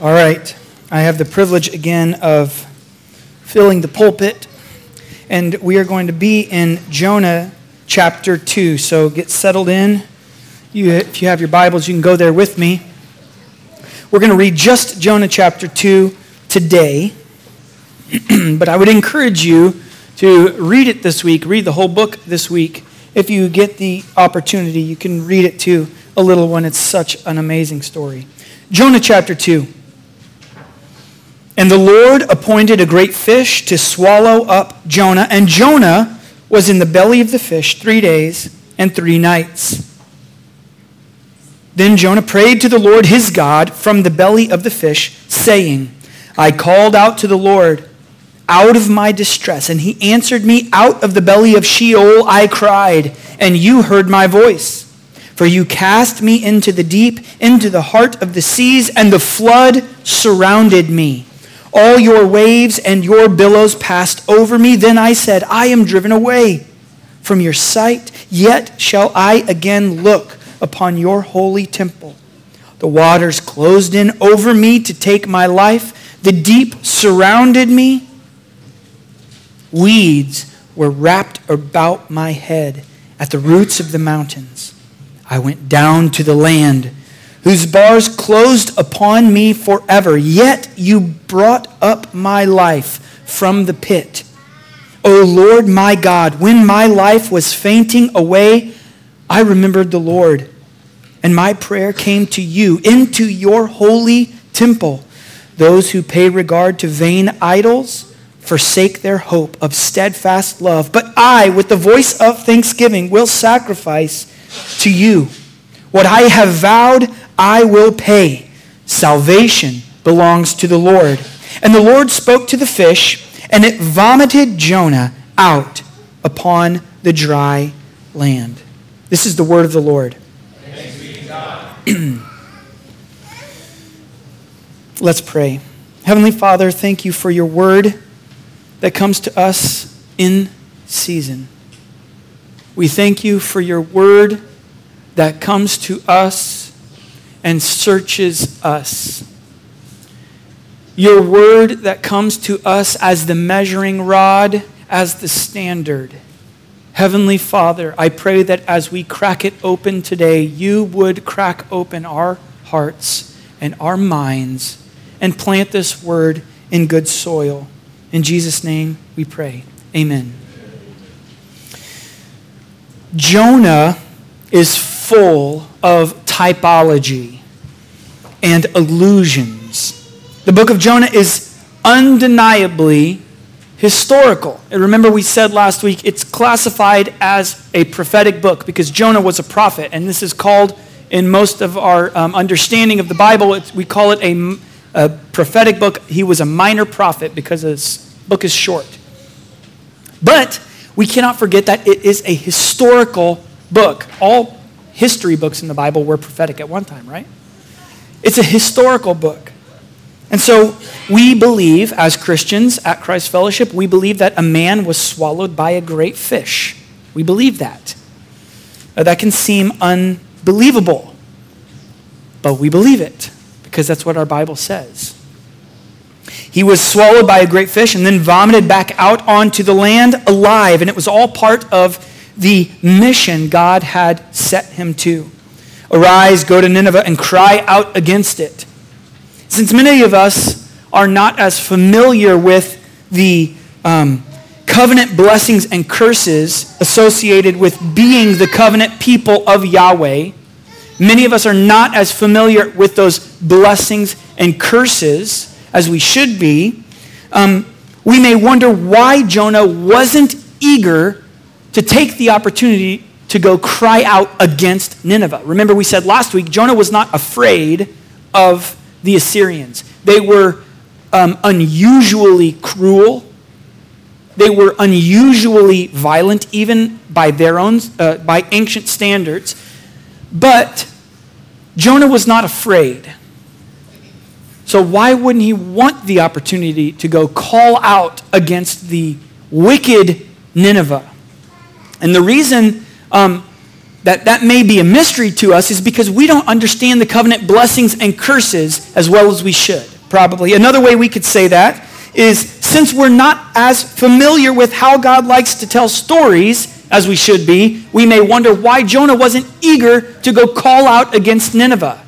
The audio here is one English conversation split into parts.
All right. I have the privilege again of filling the pulpit, and we are going to be in Jonah chapter 2. So get settled in. You, if you have your Bibles, you can go there with me. We're going to read just Jonah chapter 2 today, but I would encourage you to read it this week, read the whole book this week. If you get the opportunity, you can read it to a little one. It's such an amazing story. Jonah chapter 2. And the Lord appointed a great fish to swallow up Jonah, and Jonah was in the belly of the fish three days and three nights. Then Jonah prayed to the Lord his God from the belly of the fish, saying, I called out to the Lord out of my distress, and he answered me out of the belly of Sheol. I cried, and you heard my voice. For you cast me into the deep, into the heart of the seas, and the flood surrounded me. All your waves and your billows passed over me. Then I said, I am driven away from your sight, yet shall I again look upon your holy temple. The waters closed in over me to take my life. The deep surrounded me. Weeds were wrapped about my head at the roots of the mountains. I went down to the land whose bars closed upon me forever. Yet you brought up my life from the pit. O Lord my God, when my life was fainting away, I remembered the Lord, and my prayer came to you into your holy temple. Those who pay regard to vain idols forsake their hope of steadfast love. But I, with the voice of thanksgiving, will sacrifice to you. What I have vowed, I will pay. Salvation belongs to the Lord. And the Lord spoke to the fish, and it vomited Jonah out upon the dry land. This is the word of the Lord. Let's pray. Heavenly Father, thank you for your word that comes to us in season. We thank you for your word that comes to us and searches us. Your word that comes to us as the measuring rod, as the standard. Heavenly Father, I pray that as we crack it open today, you would crack open our hearts and our minds and plant this word in good soil. In Jesus' name we pray. Amen. Jonah is full of typology and illusions. The book of Jonah is undeniably historical. And remember, we said last week it's classified as a prophetic book because Jonah was a prophet, and this is called, in most of our um, understanding of the Bible, we call it a, a prophetic book. He was a minor prophet because his book is short. But we cannot forget that it is a historical book. All history books in the Bible were prophetic at one time, right? It's a historical book. And so we believe, as Christians at Christ Fellowship, we believe that a man was swallowed by a great fish. We believe that. Now, that can seem unbelievable, but we believe it because that's what our Bible says. He was swallowed by a great fish and then vomited back out onto the land alive, and it was all part of the mission God had set him to. Arise, go to Nineveh, and cry out against it. Since many of us are not as familiar with the um, covenant blessings and curses associated with being the covenant people of Yahweh, many of us are not as familiar with those blessings and curses as we should be. Um, we may wonder why Jonah wasn't eager to take the opportunity to go cry out against Nineveh. Remember, we said last week, Jonah was not afraid of the Assyrians. They were um, unusually cruel. They were unusually violent, even by their own, uh, by ancient standards. But Jonah was not afraid. So why wouldn't he want the opportunity to go call out against the wicked Nineveh? And the reason um, that that may be a mystery to us is because we don't understand the covenant blessings and curses as well as we should, probably. Another way we could say that is since we're not as familiar with how God likes to tell stories as we should be, we may wonder why Jonah wasn't eager to go call out against Nineveh.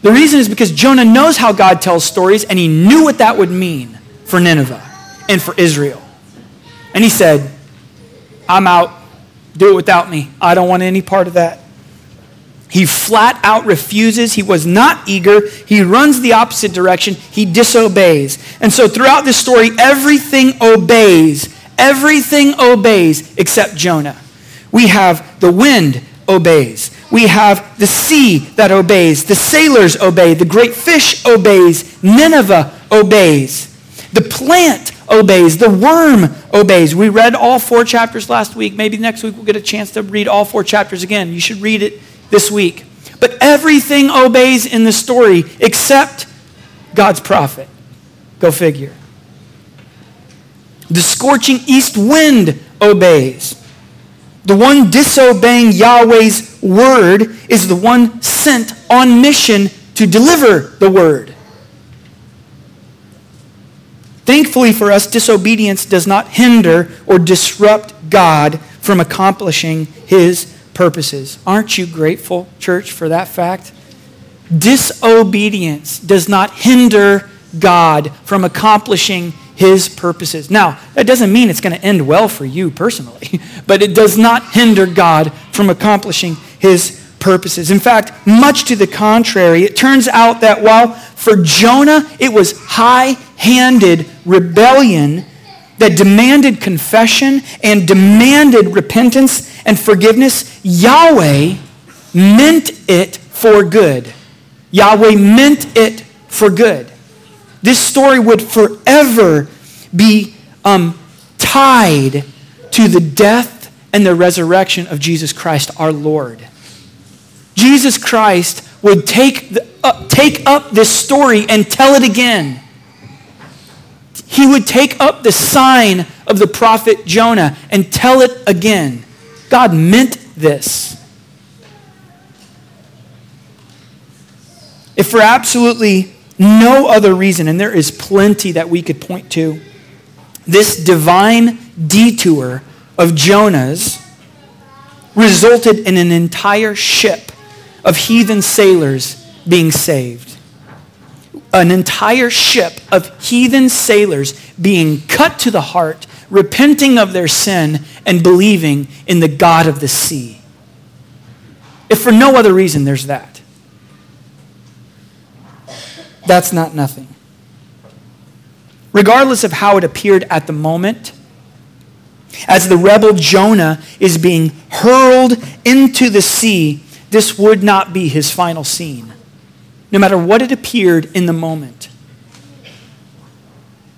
The reason is because Jonah knows how God tells stories and he knew what that would mean for Nineveh and for Israel. And he said, I'm out. Do it without me. I don't want any part of that. He flat out refuses. He was not eager. He runs the opposite direction. He disobeys. And so throughout this story, everything obeys. Everything obeys except Jonah. We have the wind obeys. We have the sea that obeys. The sailors obey. The great fish obeys. Nineveh obeys. The plant obeys. The worm obeys. We read all four chapters last week. Maybe next week we'll get a chance to read all four chapters again. You should read it this week. But everything obeys in the story except God's prophet. Go figure. The scorching east wind obeys. The one disobeying Yahweh's word is the one sent on mission to deliver the word. Thankfully for us, disobedience does not hinder or disrupt God from accomplishing his purposes. Aren't you grateful, church, for that fact? Disobedience does not hinder God from accomplishing his purposes. Now, that doesn't mean it's going to end well for you personally, but it does not hinder God from accomplishing his purposes. In fact, much to the contrary, it turns out that while for Jonah it was high handed rebellion that demanded confession and demanded repentance and forgiveness, Yahweh meant it for good. Yahweh meant it for good. This story would forever be um, tied to the death and the resurrection of Jesus Christ our Lord. Jesus Christ would take, the, uh, take up this story and tell it again he would take up the sign of the prophet Jonah and tell it again. God meant this. If for absolutely no other reason, and there is plenty that we could point to, this divine detour of Jonah's resulted in an entire ship of heathen sailors being saved an entire ship of heathen sailors being cut to the heart, repenting of their sin, and believing in the God of the sea. If for no other reason, there's that. That's not nothing. Regardless of how it appeared at the moment, as the rebel Jonah is being hurled into the sea, this would not be his final scene no matter what it appeared in the moment.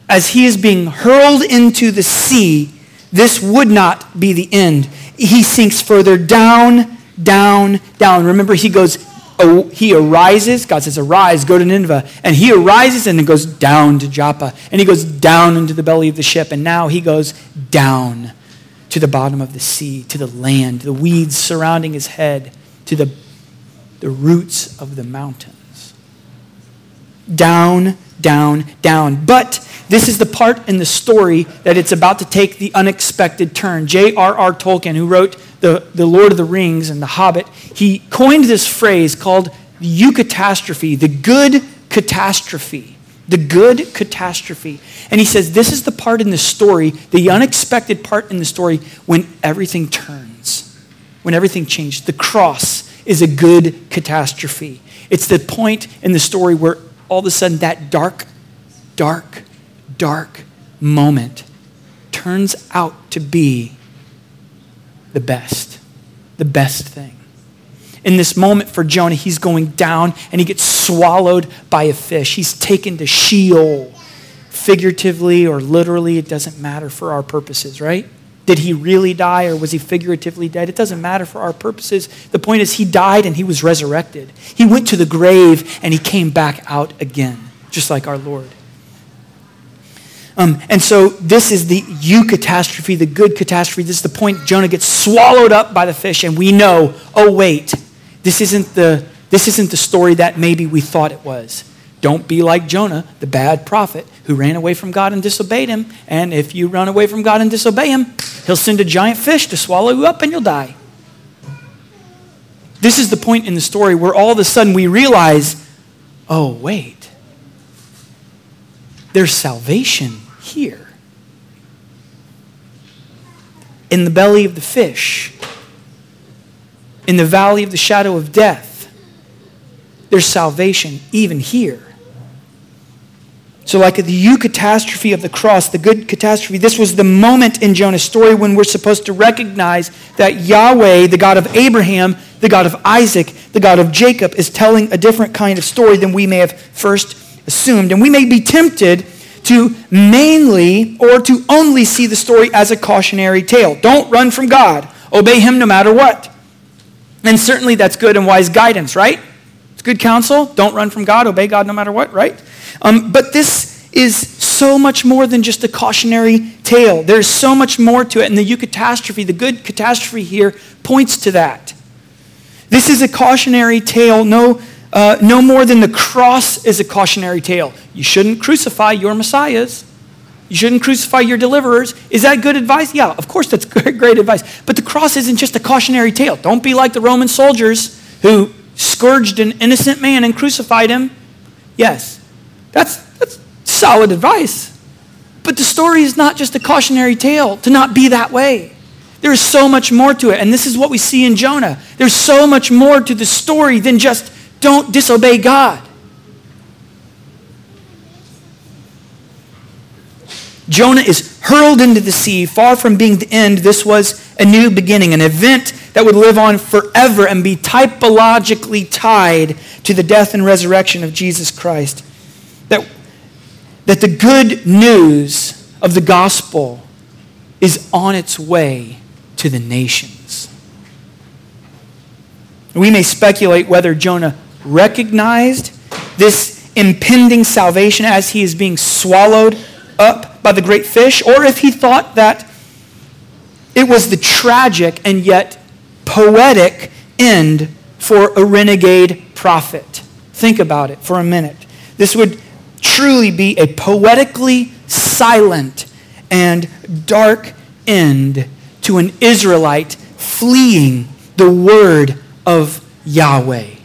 As he is being hurled into the sea, this would not be the end. He sinks further down, down, down. Remember, he goes, oh, he arises. God says, Arise, go to Nineveh. And he arises and then goes down to Joppa. And he goes down into the belly of the ship. And now he goes down to the bottom of the sea, to the land, the weeds surrounding his head, to the, the roots of the mountain down, down, down. But this is the part in the story that it's about to take the unexpected turn. J.R.R. Tolkien, who wrote the, the Lord of the Rings and The Hobbit, he coined this phrase called eucatastrophe, the good catastrophe. The good catastrophe. And he says this is the part in the story, the unexpected part in the story, when everything turns, when everything changes. The cross is a good catastrophe. It's the point in the story where all of a sudden that dark, dark, dark moment turns out to be the best, the best thing. In this moment for Jonah, he's going down and he gets swallowed by a fish. He's taken to Sheol, figuratively or literally, it doesn't matter for our purposes, right? Did he really die or was he figuratively dead? It doesn't matter for our purposes. The point is, he died and he was resurrected. He went to the grave and he came back out again, just like our Lord. Um, and so this is the eucatastrophe, the good catastrophe. This is the point Jonah gets swallowed up by the fish, and we know, oh wait, this isn't the this isn't the story that maybe we thought it was. Don't be like Jonah, the bad prophet who ran away from God and disobeyed him. And if you run away from God and disobey him, he'll send a giant fish to swallow you up and you'll die. This is the point in the story where all of a sudden we realize oh, wait, there's salvation here. In the belly of the fish, in the valley of the shadow of death, there's salvation even here. So, like the eucatastrophe of the cross, the good catastrophe, this was the moment in Jonah's story when we're supposed to recognize that Yahweh, the God of Abraham, the God of Isaac, the God of Jacob, is telling a different kind of story than we may have first assumed. And we may be tempted to mainly or to only see the story as a cautionary tale. Don't run from God, obey Him no matter what. And certainly that's good and wise guidance, right? It's good counsel. Don't run from God, obey God no matter what, right? Um, but this is so much more than just a cautionary tale. There's so much more to it. And the eucatastrophe, the good catastrophe here, points to that. This is a cautionary tale, no, uh, no more than the cross is a cautionary tale. You shouldn't crucify your messiahs. You shouldn't crucify your deliverers. Is that good advice? Yeah, of course that's great advice. But the cross isn't just a cautionary tale. Don't be like the Roman soldiers who scourged an innocent man and crucified him. Yes, that's, that's solid advice. But the story is not just a cautionary tale to not be that way. There is so much more to it. And this is what we see in Jonah. There's so much more to the story than just don't disobey God. Jonah is hurled into the sea, far from being the end. This was a new beginning, an event that would live on forever and be typologically tied to the death and resurrection of Jesus Christ that, that the good news of the gospel is on its way to the nations. We may speculate whether Jonah recognized this impending salvation as he is being swallowed up by the great fish, or if he thought that it was the tragic and yet poetic end for a renegade prophet. Think about it for a minute. This would truly be a poetically silent and dark end to an Israelite fleeing the word of Yahweh.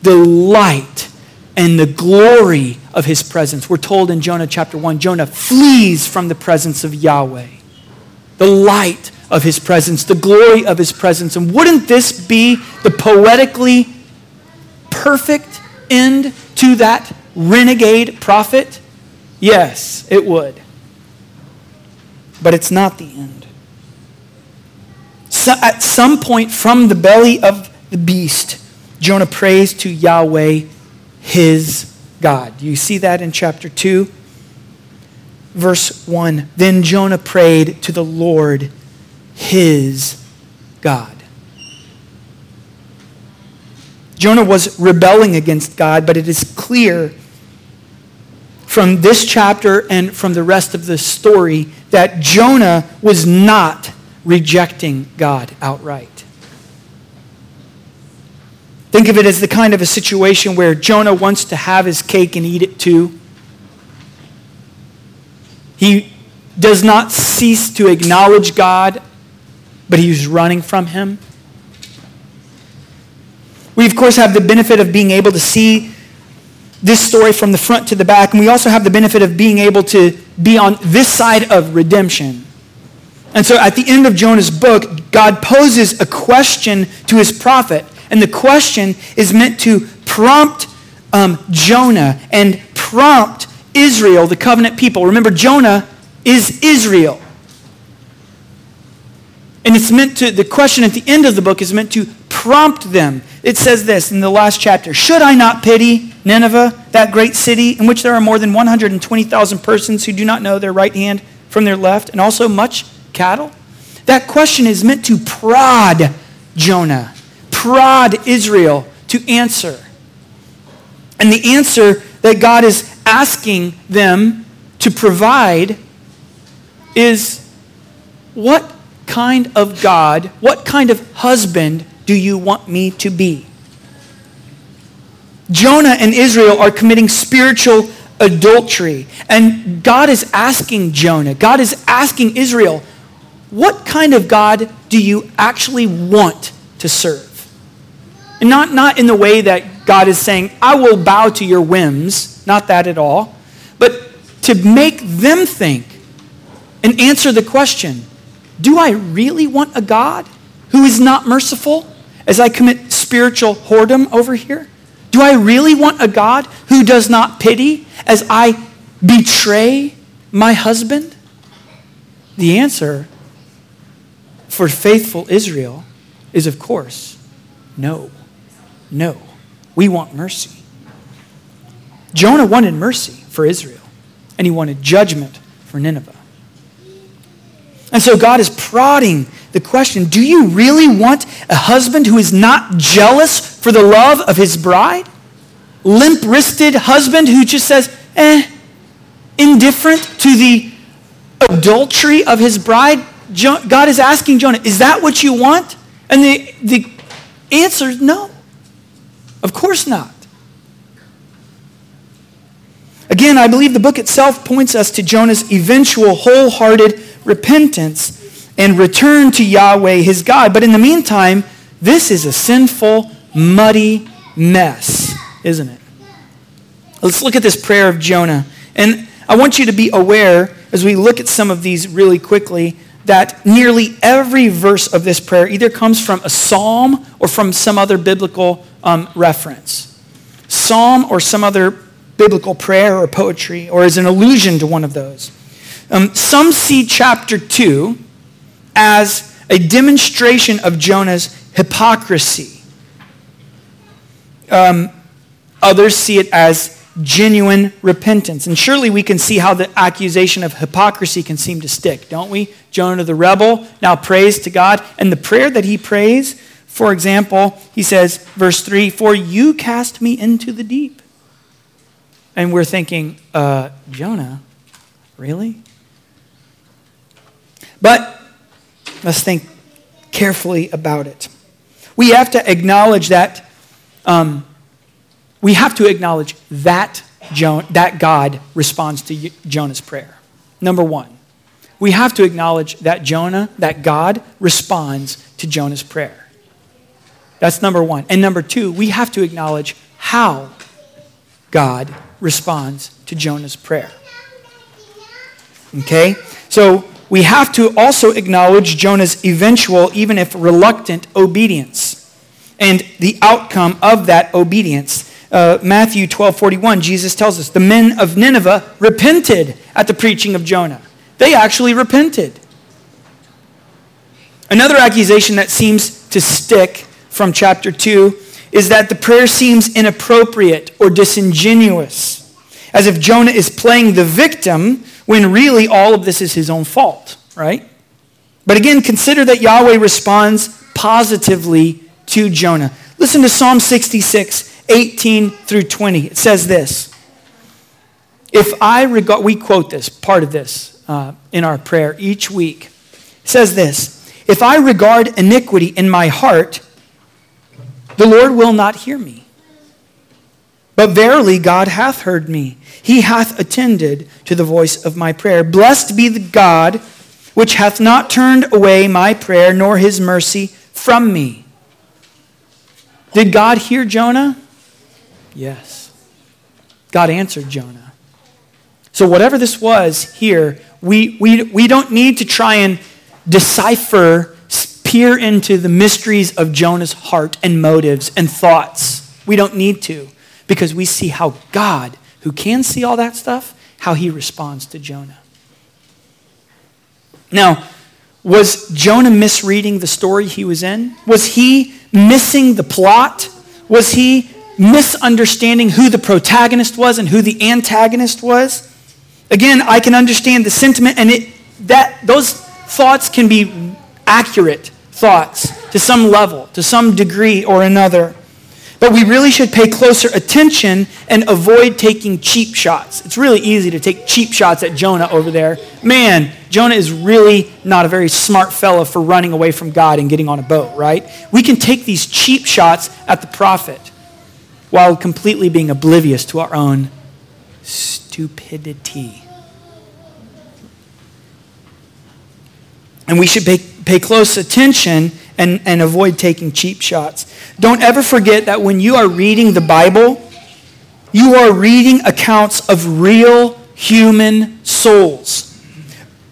The light and the glory of his presence. We're told in Jonah chapter 1 Jonah flees from the presence of Yahweh. The light of his presence, the glory of his presence. And wouldn't this be the poetically perfect end to that renegade prophet? Yes, it would. But it's not the end. So at some point from the belly of the beast, Jonah prays to Yahweh, his God. You see that in chapter 2? Verse 1 Then Jonah prayed to the Lord, his God. Jonah was rebelling against God, but it is clear from this chapter and from the rest of the story that Jonah was not rejecting God outright. Think of it as the kind of a situation where Jonah wants to have his cake and eat it too. He does not cease to acknowledge God, but he's running from him. We, of course, have the benefit of being able to see this story from the front to the back. And we also have the benefit of being able to be on this side of redemption. And so at the end of Jonah's book, God poses a question to his prophet. And the question is meant to prompt um, Jonah and prompt Israel, the covenant people. Remember, Jonah is Israel. And it's meant to, the question at the end of the book is meant to prompt them. It says this in the last chapter Should I not pity Nineveh, that great city in which there are more than 120,000 persons who do not know their right hand from their left, and also much cattle? That question is meant to prod Jonah, prod Israel to answer. And the answer that God is asking them to provide is what kind of God, what kind of husband do you want me to be? Jonah and Israel are committing spiritual adultery. And God is asking Jonah, God is asking Israel, what kind of God do you actually want to serve? And not, not in the way that God is saying, I will bow to your whims, not that at all, but to make them think and answer the question Do I really want a God who is not merciful as I commit spiritual whoredom over here? Do I really want a God who does not pity as I betray my husband? The answer for faithful Israel is, of course, no. No. We want mercy. Jonah wanted mercy for Israel, and he wanted judgment for Nineveh. And so God is prodding the question do you really want a husband who is not jealous for the love of his bride? Limp wristed husband who just says, eh, indifferent to the adultery of his bride? God is asking Jonah, is that what you want? And the, the answer is no. Of course not. Again, I believe the book itself points us to Jonah's eventual wholehearted repentance and return to Yahweh his God. But in the meantime, this is a sinful, muddy mess, isn't it? Let's look at this prayer of Jonah. And I want you to be aware as we look at some of these really quickly that nearly every verse of this prayer either comes from a psalm or from some other biblical um, reference. Psalm or some other biblical prayer or poetry, or as an allusion to one of those. Um, some see chapter 2 as a demonstration of Jonah's hypocrisy. Um, others see it as genuine repentance. And surely we can see how the accusation of hypocrisy can seem to stick, don't we? Jonah the rebel now prays to God. And the prayer that he prays, for example, he says, verse 3 For you cast me into the deep. And we're thinking, uh, Jonah, really? But let's think carefully about it. We have to acknowledge that. Um, we have to acknowledge that, jo- that God responds to Jonah's prayer. Number one, we have to acknowledge that Jonah, that God responds to Jonah's prayer. That's number one. And number two, we have to acknowledge how God responds to Jonah's prayer. Okay? So we have to also acknowledge Jonah's eventual, even if reluctant, obedience and the outcome of that obedience uh, Matthew 12 41, Jesus tells us the men of Nineveh repented at the preaching of Jonah. They actually repented. Another accusation that seems to stick from chapter 2 is that the prayer seems inappropriate or disingenuous, as if Jonah is playing the victim when really all of this is his own fault, right? But again, consider that Yahweh responds positively to Jonah. Listen to Psalm 66 18 through 20. It says this If I regard, we quote this, part of this uh, in our prayer each week. It says this If I regard iniquity in my heart, the Lord will not hear me. But verily, God hath heard me. He hath attended to the voice of my prayer. Blessed be the God which hath not turned away my prayer, nor his mercy from me. Did God hear Jonah? Yes. God answered Jonah. So, whatever this was here, we, we, we don't need to try and decipher, peer into the mysteries of Jonah's heart and motives and thoughts. We don't need to because we see how God, who can see all that stuff, how he responds to Jonah. Now, was Jonah misreading the story he was in? Was he missing the plot? Was he misunderstanding who the protagonist was and who the antagonist was. Again, I can understand the sentiment, and it, that, those thoughts can be accurate thoughts to some level, to some degree or another. But we really should pay closer attention and avoid taking cheap shots. It's really easy to take cheap shots at Jonah over there. Man, Jonah is really not a very smart fellow for running away from God and getting on a boat, right? We can take these cheap shots at the prophet while completely being oblivious to our own stupidity. And we should pay, pay close attention and, and avoid taking cheap shots. Don't ever forget that when you are reading the Bible, you are reading accounts of real human souls.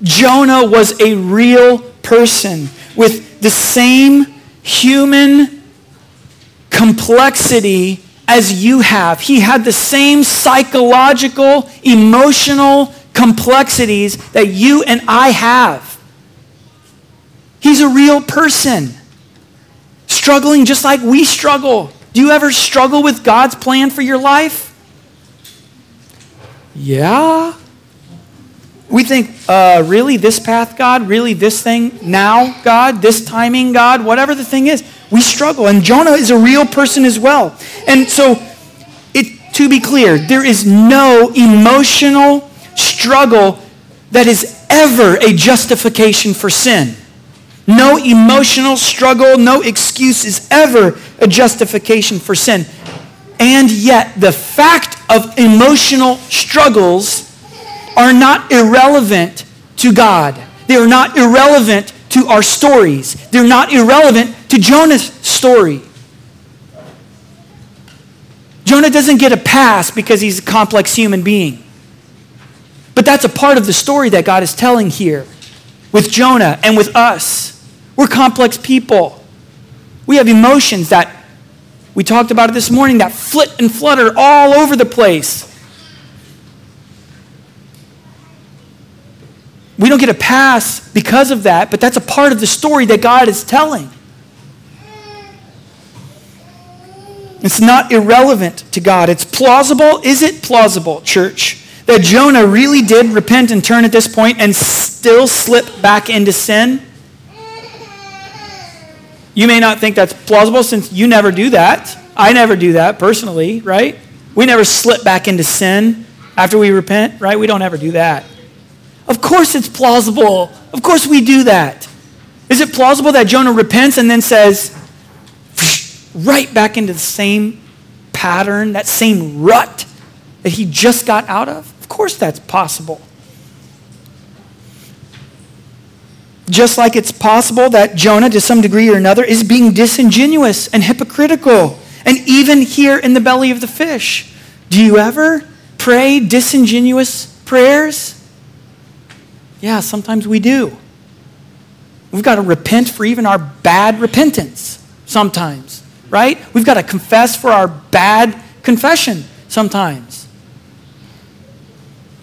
Jonah was a real person with the same human complexity as you have. He had the same psychological, emotional complexities that you and I have. He's a real person, struggling just like we struggle. Do you ever struggle with God's plan for your life? Yeah. We think, uh, really, this path, God? Really, this thing now, God? This timing, God? Whatever the thing is, we struggle. And Jonah is a real person as well. And so, it, to be clear, there is no emotional struggle that is ever a justification for sin. No emotional struggle, no excuse is ever a justification for sin. And yet, the fact of emotional struggles are not irrelevant to God. They are not irrelevant to our stories. They're not irrelevant to Jonah's story. Jonah doesn't get a pass because he's a complex human being. But that's a part of the story that God is telling here with Jonah and with us. We're complex people. We have emotions that, we talked about it this morning, that flit and flutter all over the place. We don't get a pass because of that, but that's a part of the story that God is telling. It's not irrelevant to God. It's plausible. Is it plausible, church, that Jonah really did repent and turn at this point and still slip back into sin? You may not think that's plausible since you never do that. I never do that personally, right? We never slip back into sin after we repent, right? We don't ever do that. Of course it's plausible. Of course we do that. Is it plausible that Jonah repents and then says, right back into the same pattern, that same rut that he just got out of? Of course that's possible. Just like it's possible that Jonah, to some degree or another, is being disingenuous and hypocritical, and even here in the belly of the fish. Do you ever pray disingenuous prayers? Yeah, sometimes we do. We've got to repent for even our bad repentance sometimes, right? We've got to confess for our bad confession sometimes.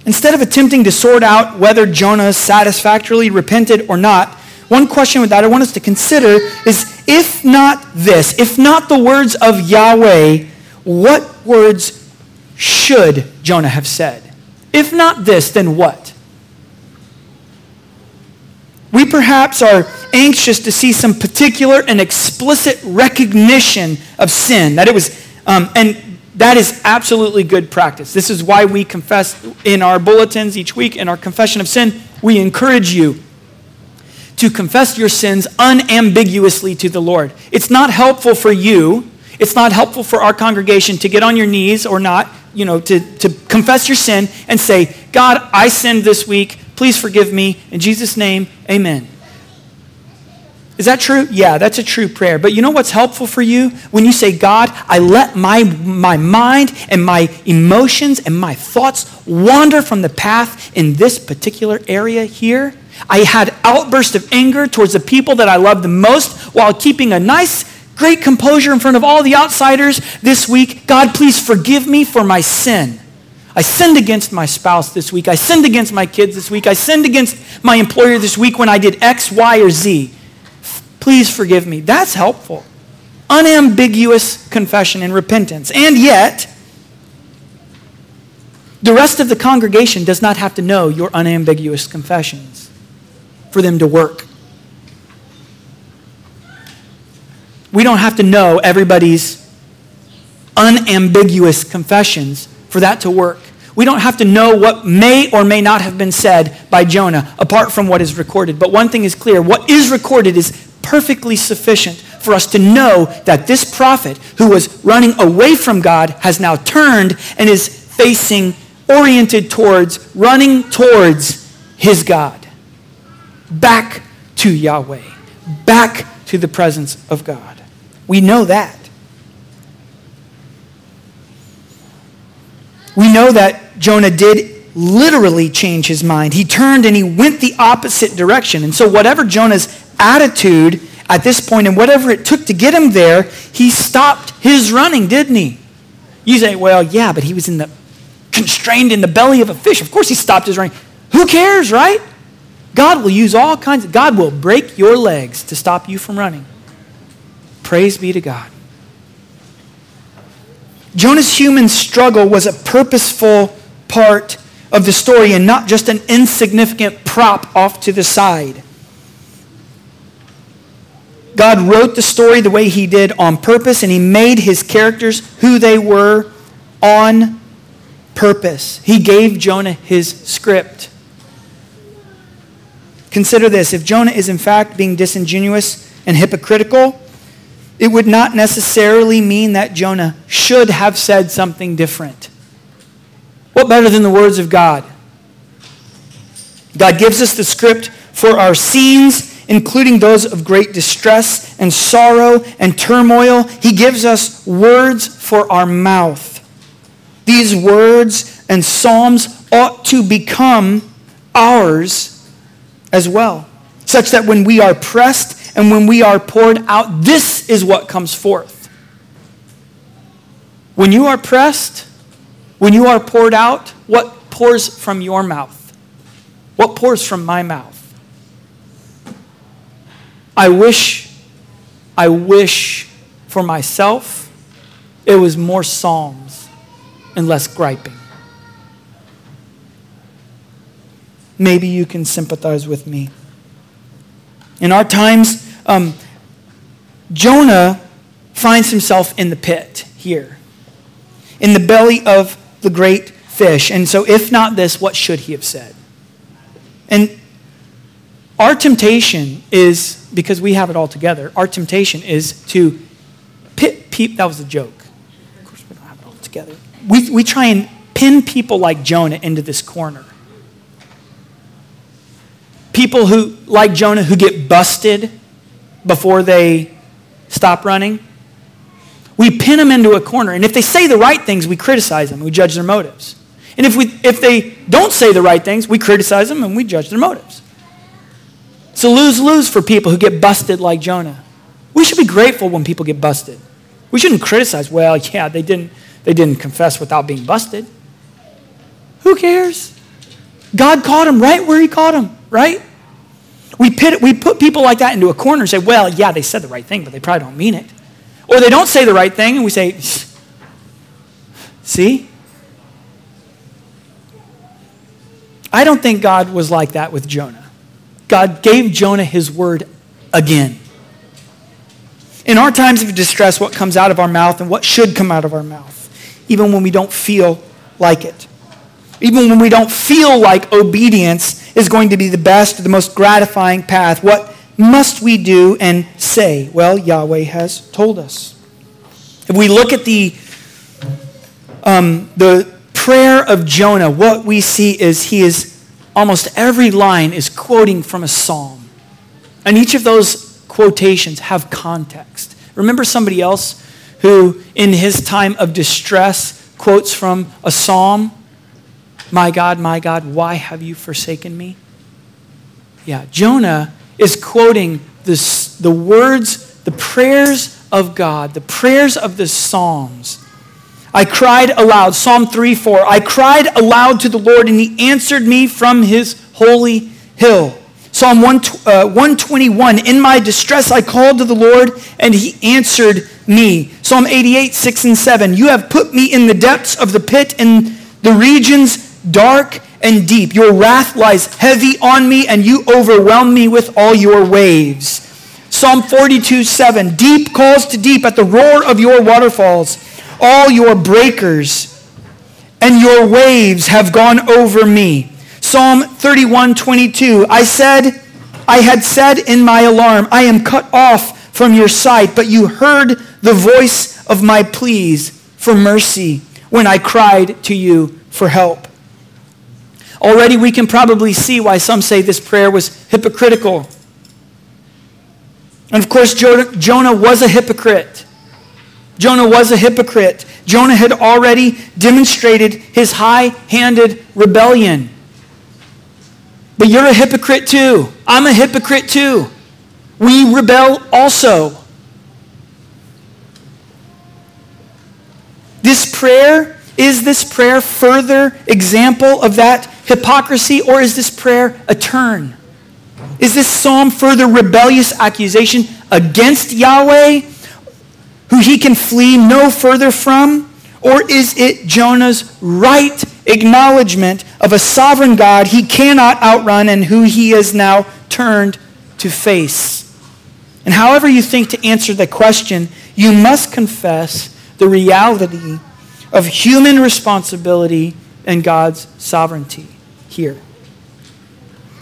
Instead of attempting to sort out whether Jonah satisfactorily repented or not, one question that I want us to consider is if not this, if not the words of Yahweh, what words should Jonah have said? If not this, then what? We perhaps are anxious to see some particular and explicit recognition of sin, that it was, um, and that is absolutely good practice. This is why we confess in our bulletins each week, in our confession of sin, we encourage you to confess your sins unambiguously to the Lord. It's not helpful for you, it's not helpful for our congregation to get on your knees or not, you know, to, to confess your sin and say, God, I sinned this week. Please forgive me. In Jesus' name, amen. Is that true? Yeah, that's a true prayer. But you know what's helpful for you? When you say, God, I let my, my mind and my emotions and my thoughts wander from the path in this particular area here. I had outbursts of anger towards the people that I love the most while keeping a nice, great composure in front of all the outsiders this week. God, please forgive me for my sin. I sinned against my spouse this week. I sinned against my kids this week. I sinned against my employer this week when I did X, Y, or Z. Please forgive me. That's helpful. Unambiguous confession and repentance. And yet, the rest of the congregation does not have to know your unambiguous confessions for them to work. We don't have to know everybody's unambiguous confessions for that to work. We don't have to know what may or may not have been said by Jonah apart from what is recorded. But one thing is clear what is recorded is perfectly sufficient for us to know that this prophet who was running away from God has now turned and is facing, oriented towards, running towards his God. Back to Yahweh, back to the presence of God. We know that. We know that Jonah did literally change his mind. He turned and he went the opposite direction. And so, whatever Jonah's attitude at this point and whatever it took to get him there, he stopped his running, didn't he? You say, well, yeah, but he was in the constrained in the belly of a fish. Of course he stopped his running. Who cares, right? God will use all kinds of God will break your legs to stop you from running. Praise be to God. Jonah's human struggle was a purposeful part of the story and not just an insignificant prop off to the side. God wrote the story the way He did on purpose, and He made His characters who they were on purpose. He gave Jonah his script. Consider this if Jonah is in fact being disingenuous and hypocritical, it would not necessarily mean that Jonah should have said something different. What better than the words of God? God gives us the script for our scenes including those of great distress and sorrow and turmoil. He gives us words for our mouth. These words and psalms ought to become ours as well, such that when we are pressed and when we are poured out, this is what comes forth. When you are pressed, when you are poured out, what pours from your mouth? What pours from my mouth? I wish, I wish for myself it was more psalms and less griping. Maybe you can sympathize with me. In our times, um, Jonah finds himself in the pit here, in the belly of the great fish. And so, if not this, what should he have said? And our temptation is, because we have it all together, our temptation is to pit people. That was a joke. Of course, we don't have it all together. We, we try and pin people like Jonah into this corner. People who, like Jonah, who get busted before they stop running. We pin them into a corner. And if they say the right things, we criticize them. We judge their motives. And if, we, if they don't say the right things, we criticize them and we judge their motives. It's a lose lose for people who get busted like Jonah. We should be grateful when people get busted. We shouldn't criticize, well, yeah, they didn't, they didn't confess without being busted. Who cares? God caught him right where he caught him, right? We, pit, we put people like that into a corner and say, well, yeah, they said the right thing, but they probably don't mean it. Or they don't say the right thing, and we say, see? I don't think God was like that with Jonah. God gave Jonah his word again. In our times of distress, what comes out of our mouth and what should come out of our mouth, even when we don't feel like it. Even when we don't feel like obedience is going to be the best the most gratifying path, what must we do and say? Well, Yahweh has told us. If we look at the, um, the prayer of Jonah, what we see is he is almost every line is quoting from a psalm. And each of those quotations have context. Remember somebody else who, in his time of distress, quotes from a psalm? My God, my God, why have you forsaken me? Yeah, Jonah is quoting this, the words, the prayers of God, the prayers of the Psalms I cried aloud. Psalm 3 4. I cried aloud to the Lord, and he answered me from his holy hill. Psalm 1, uh, 121. In my distress I called to the Lord, and he answered me. Psalm 88 6 and 7. You have put me in the depths of the pit, in the regions dark and deep. Your wrath lies heavy on me, and you overwhelm me with all your waves. Psalm 42 7. Deep calls to deep at the roar of your waterfalls. All your breakers and your waves have gone over me. Psalm 31 22. I said, I had said in my alarm, I am cut off from your sight, but you heard the voice of my pleas for mercy when I cried to you for help. Already we can probably see why some say this prayer was hypocritical. And of course, Jonah was a hypocrite. Jonah was a hypocrite. Jonah had already demonstrated his high handed rebellion. But you're a hypocrite too. I'm a hypocrite too. We rebel also. This prayer, is this prayer further example of that hypocrisy or is this prayer a turn? Is this psalm further rebellious accusation against Yahweh who he can flee no further from? Or is it Jonah's right acknowledgement of a sovereign God he cannot outrun and who he is now turned to face? And however you think to answer the question, you must confess the reality of human responsibility and God's sovereignty here.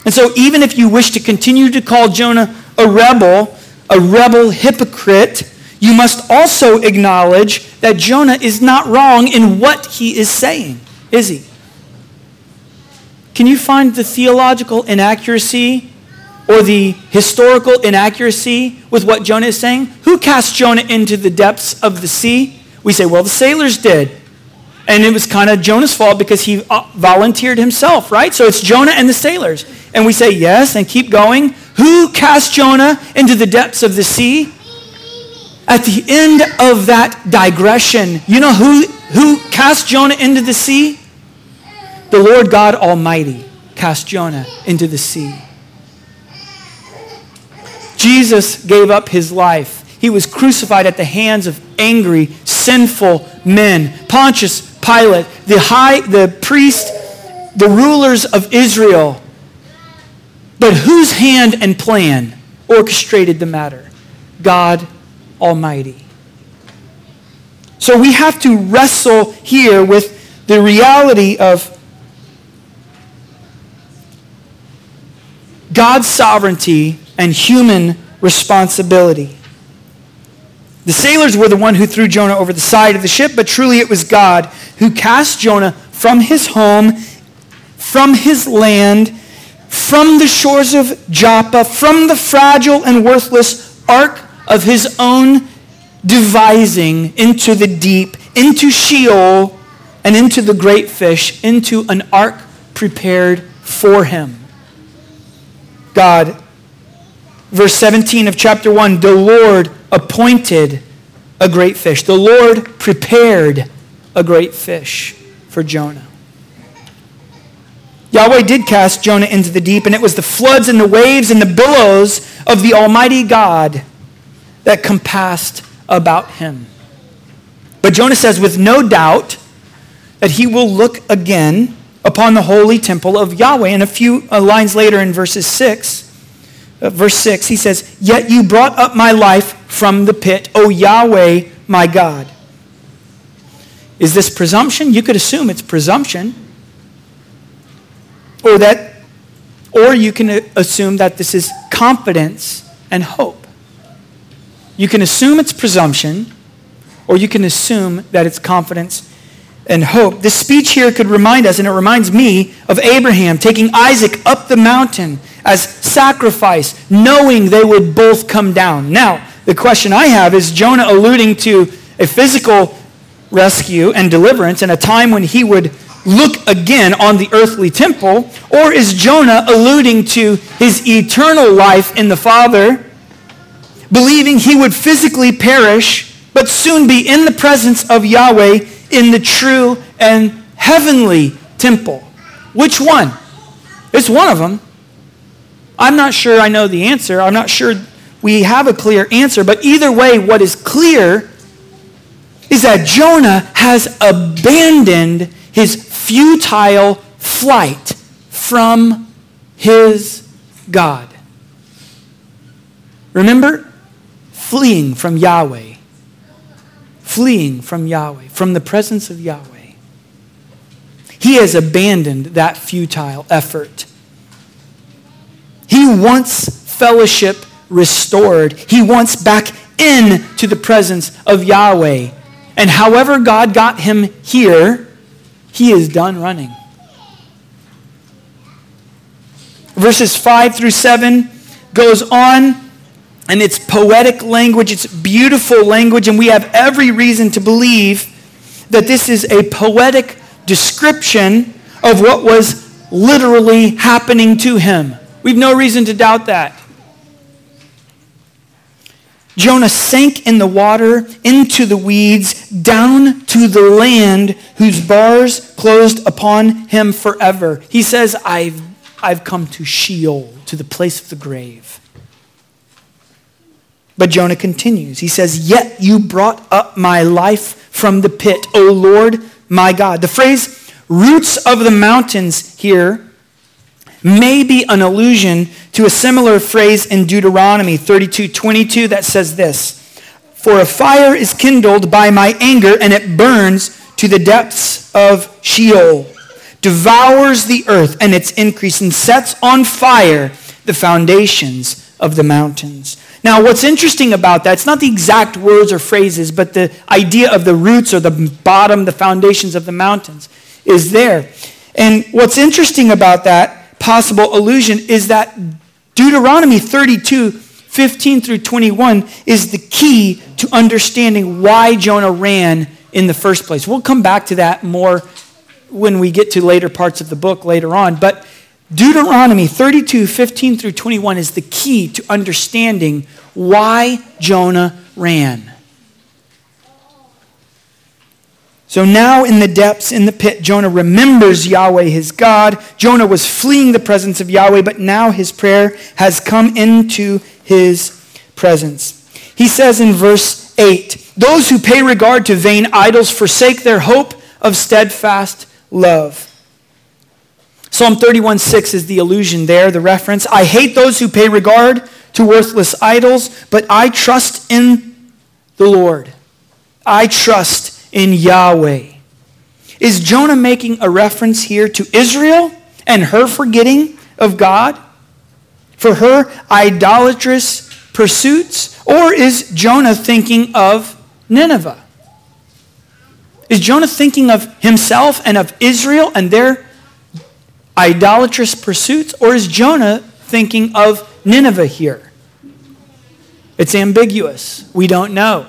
And so, even if you wish to continue to call Jonah a rebel, a rebel hypocrite, you must also acknowledge that Jonah is not wrong in what he is saying, is he? Can you find the theological inaccuracy or the historical inaccuracy with what Jonah is saying? Who cast Jonah into the depths of the sea? We say, well, the sailors did. And it was kind of Jonah's fault because he uh, volunteered himself, right? So it's Jonah and the sailors. And we say, yes, and keep going. Who cast Jonah into the depths of the sea? At the end of that digression, you know who, who cast Jonah into the sea? The Lord God Almighty cast Jonah into the sea. Jesus gave up his life. He was crucified at the hands of angry, sinful men. Pontius Pilate, the high, the priest, the rulers of Israel. But whose hand and plan orchestrated the matter? God Almighty. So we have to wrestle here with the reality of God's sovereignty and human responsibility. The sailors were the one who threw Jonah over the side of the ship, but truly it was God who cast Jonah from his home, from his land, from the shores of Joppa, from the fragile and worthless ark of his own devising into the deep, into Sheol, and into the great fish, into an ark prepared for him. God verse 17 of chapter 1 the Lord appointed a great fish. The Lord prepared a great fish for Jonah. Yahweh did cast Jonah into the deep, and it was the floods and the waves and the billows of the Almighty God that compassed about him. But Jonah says, with no doubt, that he will look again upon the holy temple of Yahweh. And a few uh, lines later in verses 6, uh, verse 6, he says, Yet you brought up my life from the pit, O Yahweh, my God. Is this presumption? You could assume it's presumption. Or that or you can assume that this is confidence and hope. You can assume it's presumption, or you can assume that it's confidence and hope. This speech here could remind us, and it reminds me of Abraham taking Isaac up the mountain as sacrifice, knowing they would both come down. Now, the question I have is Jonah alluding to a physical rescue and deliverance and a time when he would look again on the earthly temple, or is Jonah alluding to his eternal life in the Father, believing he would physically perish, but soon be in the presence of Yahweh in the true and heavenly temple? Which one? It's one of them. I'm not sure I know the answer. I'm not sure we have a clear answer. But either way, what is clear is that Jonah has abandoned his futile flight from his God. Remember? Fleeing from Yahweh. fleeing from Yahweh, from the presence of Yahweh. He has abandoned that futile effort. He wants fellowship restored. He wants back in to the presence of Yahweh. And however God got him here, he is done running. Verses 5 through 7 goes on, and it's poetic language, it's beautiful language, and we have every reason to believe that this is a poetic description of what was literally happening to him. We've no reason to doubt that. Jonah sank in the water, into the weeds, down to the land whose bars closed upon him forever. He says, I've, I've come to Sheol, to the place of the grave. But Jonah continues. He says, Yet you brought up my life from the pit, O Lord my God. The phrase roots of the mountains here may be an allusion to a similar phrase in Deuteronomy 32 22 that says this For a fire is kindled by my anger, and it burns to the depths of Sheol, devours the earth and its increase, and sets on fire the foundations of the mountains. Now, what's interesting about that, it's not the exact words or phrases, but the idea of the roots or the bottom, the foundations of the mountains is there. And what's interesting about that possible allusion is that Deuteronomy 32, 15 through 21 is the key to understanding why Jonah ran in the first place. We'll come back to that more when we get to later parts of the book later on. But Deuteronomy 32, 15 through 21 is the key to understanding why Jonah ran. So now in the depths, in the pit, Jonah remembers Yahweh his God. Jonah was fleeing the presence of Yahweh, but now his prayer has come into his presence. He says in verse 8 Those who pay regard to vain idols forsake their hope of steadfast love. Psalm 31 6 is the allusion there, the reference. I hate those who pay regard to worthless idols, but I trust in the Lord. I trust in Yahweh. Is Jonah making a reference here to Israel and her forgetting of God for her idolatrous pursuits? Or is Jonah thinking of Nineveh? Is Jonah thinking of himself and of Israel and their idolatrous pursuits, or is Jonah thinking of Nineveh here? It's ambiguous. We don't know.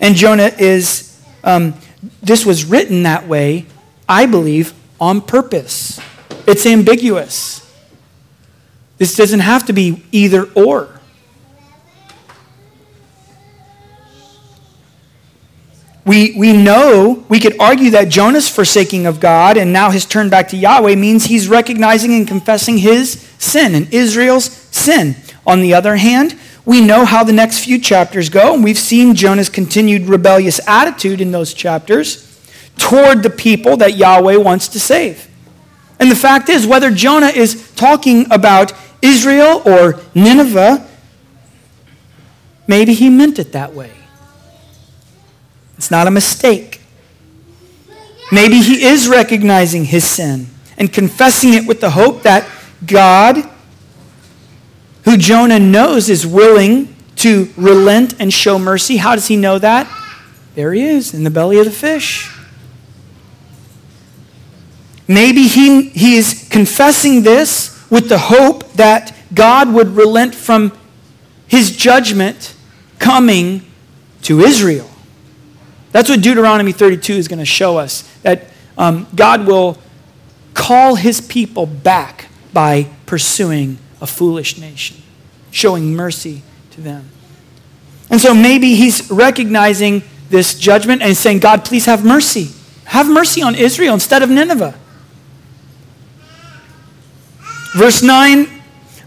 And Jonah is, um, this was written that way, I believe, on purpose. It's ambiguous. This doesn't have to be either or. We, we know, we could argue that Jonah's forsaking of God and now his turn back to Yahweh means he's recognizing and confessing his sin and Israel's sin. On the other hand, we know how the next few chapters go, and we've seen Jonah's continued rebellious attitude in those chapters toward the people that Yahweh wants to save. And the fact is, whether Jonah is talking about Israel or Nineveh, maybe he meant it that way. It's not a mistake. Maybe he is recognizing his sin and confessing it with the hope that God, who Jonah knows is willing to relent and show mercy, how does he know that? There he is in the belly of the fish. Maybe he, he is confessing this with the hope that God would relent from his judgment coming to Israel. That's what Deuteronomy 32 is going to show us that um, God will call his people back by pursuing a foolish nation, showing mercy to them. And so maybe he's recognizing this judgment and saying, God, please have mercy. Have mercy on Israel instead of Nineveh. Verse 9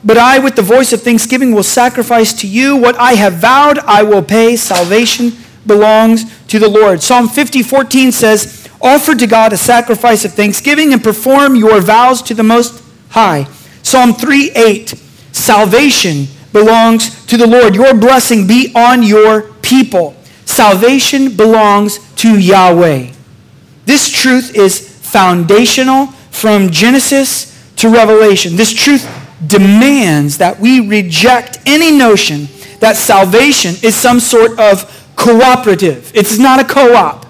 But I, with the voice of thanksgiving, will sacrifice to you what I have vowed, I will pay salvation belongs to the Lord. Psalm 50, 14 says, Offer to God a sacrifice of thanksgiving and perform your vows to the Most High. Psalm 3, 8, Salvation belongs to the Lord. Your blessing be on your people. salvation belongs to Yahweh. This truth is foundational from Genesis to Revelation. This truth demands that we reject any notion that salvation is some sort of cooperative. It's not a co op.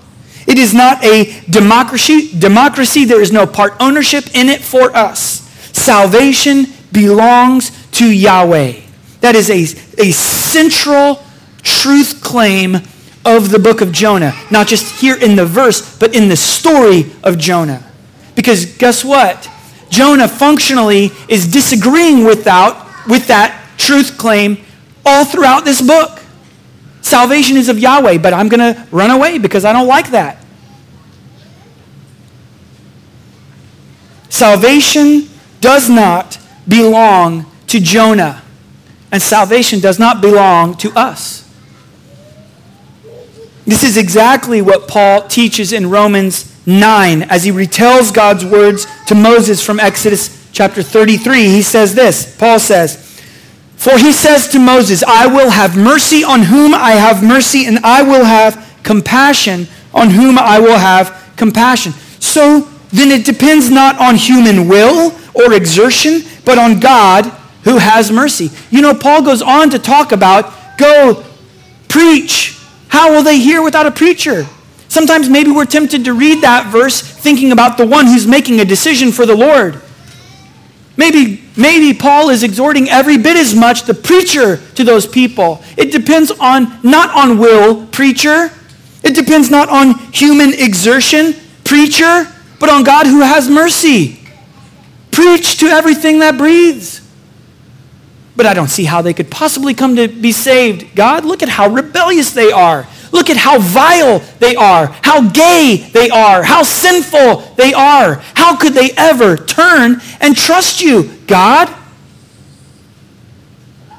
It is not a democracy. Democracy, there is no part ownership in it for us. Salvation belongs to Yahweh. That is a, a central truth claim of the book of Jonah. Not just here in the verse, but in the story of Jonah. Because guess what? Jonah functionally is disagreeing without, with that truth claim all throughout this book. Salvation is of Yahweh, but I'm going to run away because I don't like that. Salvation does not belong to Jonah, and salvation does not belong to us. This is exactly what Paul teaches in Romans 9 as he retells God's words to Moses from Exodus chapter 33. He says this Paul says, For he says to Moses, I will have mercy on whom I have mercy, and I will have compassion on whom I will have compassion. So then it depends not on human will or exertion, but on God who has mercy. You know, Paul goes on to talk about go preach. How will they hear without a preacher? Sometimes maybe we're tempted to read that verse thinking about the one who's making a decision for the Lord. Maybe, maybe Paul is exhorting every bit as much the preacher to those people. It depends on not on will, preacher. It depends not on human exertion, preacher but on God who has mercy. Preach to everything that breathes. But I don't see how they could possibly come to be saved. God, look at how rebellious they are. Look at how vile they are, how gay they are, how sinful they are. How could they ever turn and trust you, God?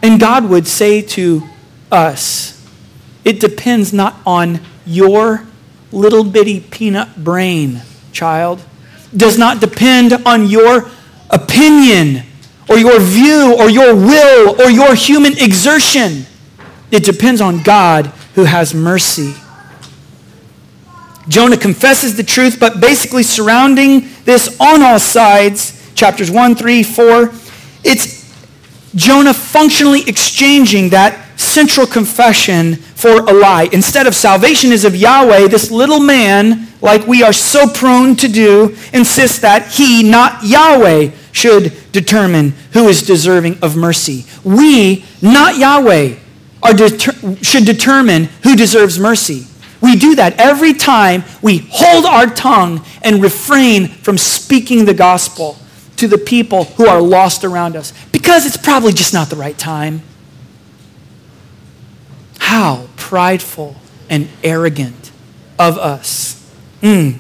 And God would say to us, it depends not on your little bitty peanut brain child, does not depend on your opinion or your view or your will or your human exertion. It depends on God who has mercy. Jonah confesses the truth, but basically surrounding this on all sides, chapters 1, 3, 4, it's Jonah functionally exchanging that central confession for a lie. Instead of salvation is of Yahweh, this little man, like we are so prone to do, insists that he, not Yahweh, should determine who is deserving of mercy. We, not Yahweh, are deter- should determine who deserves mercy. We do that every time we hold our tongue and refrain from speaking the gospel to the people who are lost around us because it's probably just not the right time. How prideful and arrogant of us. Mm.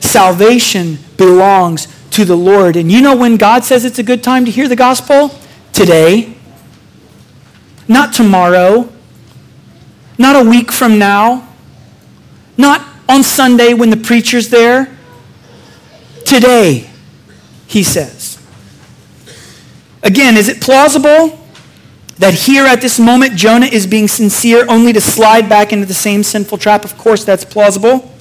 Salvation belongs to the Lord. And you know when God says it's a good time to hear the gospel? Today. Not tomorrow. Not a week from now. Not on Sunday when the preacher's there. Today, he says. Again, is it plausible that here at this moment Jonah is being sincere only to slide back into the same sinful trap. Of course, that's plausible.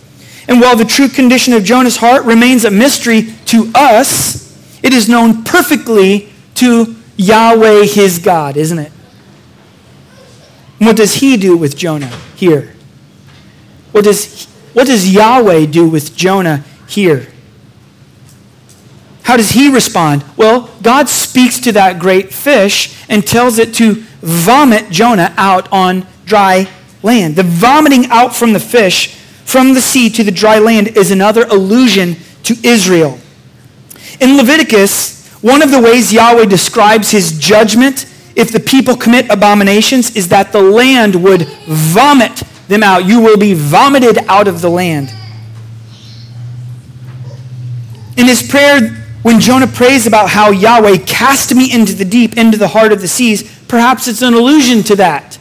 And while the true condition of Jonah's heart remains a mystery to us, it is known perfectly to Yahweh his God, isn't it? What does he do with Jonah here? What does, what does Yahweh do with Jonah here? How does he respond? Well, God speaks to that great fish and tells it to vomit Jonah out on dry land. The vomiting out from the fish from the sea to the dry land is another allusion to Israel. In Leviticus, one of the ways Yahweh describes his judgment if the people commit abominations is that the land would vomit them out. You will be vomited out of the land. In his prayer, when Jonah prays about how Yahweh cast me into the deep, into the heart of the seas, perhaps it's an allusion to that,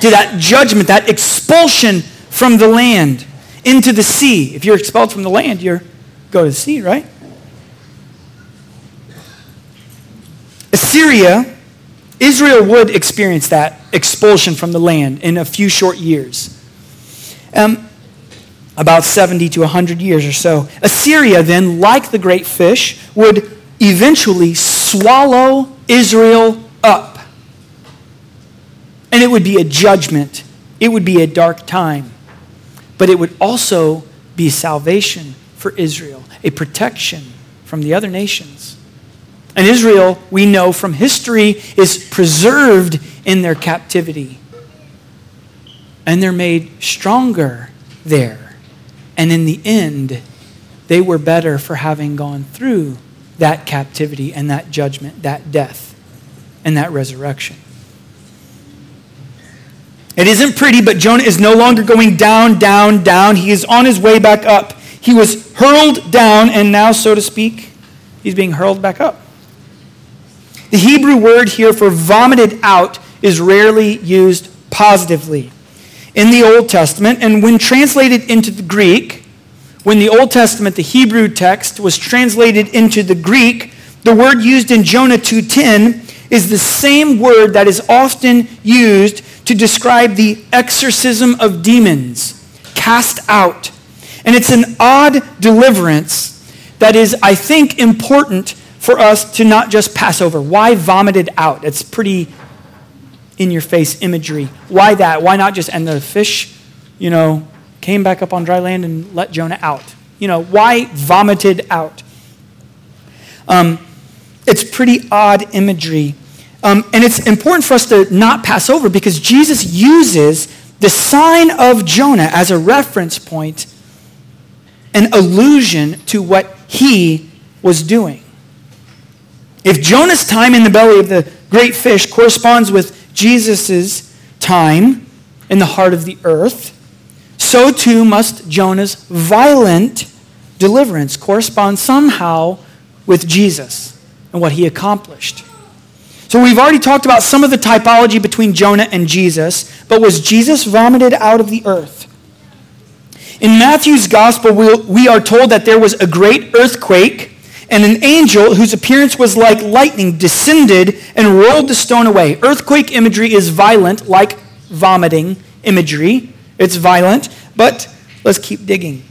to that judgment, that expulsion from the land into the sea. If you're expelled from the land, you go to the sea, right? Assyria Israel would experience that expulsion from the land in a few short years. Um, about 70 to 100 years or so. Assyria, then, like the great fish, would eventually swallow Israel up. And it would be a judgment, it would be a dark time. But it would also be salvation for Israel, a protection from the other nations. And Israel, we know from history, is preserved in their captivity. And they're made stronger there. And in the end, they were better for having gone through that captivity and that judgment, that death, and that resurrection. It isn't pretty, but Jonah is no longer going down, down, down. He is on his way back up. He was hurled down, and now, so to speak, he's being hurled back up. The Hebrew word here for vomited out is rarely used positively in the Old Testament, and when translated into the Greek, when the Old Testament, the Hebrew text, was translated into the Greek, the word used in Jonah 2:10 is the same word that is often used to describe the exorcism of demons, cast out. And it's an odd deliverance that is, I think, important for us to not just pass over. Why vomited out? It's pretty in your face imagery. Why that? Why not just, and the fish, you know, came back up on dry land and let Jonah out? You know, why vomited out? Um, it's pretty odd imagery. Um, and it's important for us to not pass over because Jesus uses the sign of Jonah as a reference point, an allusion to what he was doing. If Jonah's time in the belly of the great fish corresponds with Jesus' time in the heart of the earth, so too must Jonah's violent deliverance correspond somehow with Jesus and what he accomplished. So we've already talked about some of the typology between Jonah and Jesus, but was Jesus vomited out of the earth? In Matthew's gospel, we are told that there was a great earthquake and an angel whose appearance was like lightning descended and rolled the stone away. Earthquake imagery is violent, like vomiting imagery. It's violent, but let's keep digging.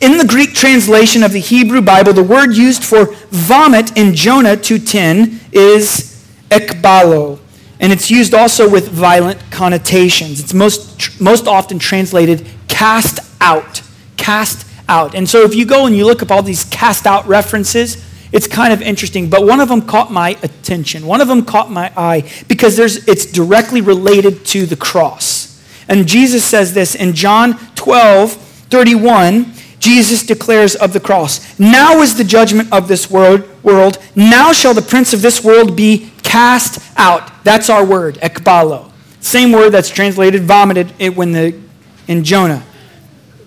In the Greek translation of the Hebrew Bible, the word used for vomit in Jonah 2:10 is ekbalo, and it's used also with violent connotations. It's most, most often translated cast out, cast out. And so if you go and you look up all these cast out references, it's kind of interesting. But one of them caught my attention. One of them caught my eye because there's, it's directly related to the cross. And Jesus says this in John 12, 31. Jesus declares of the cross, Now is the judgment of this world, world. Now shall the prince of this world be cast out. That's our word, ekbalo. Same word that's translated vomited when the, in Jonah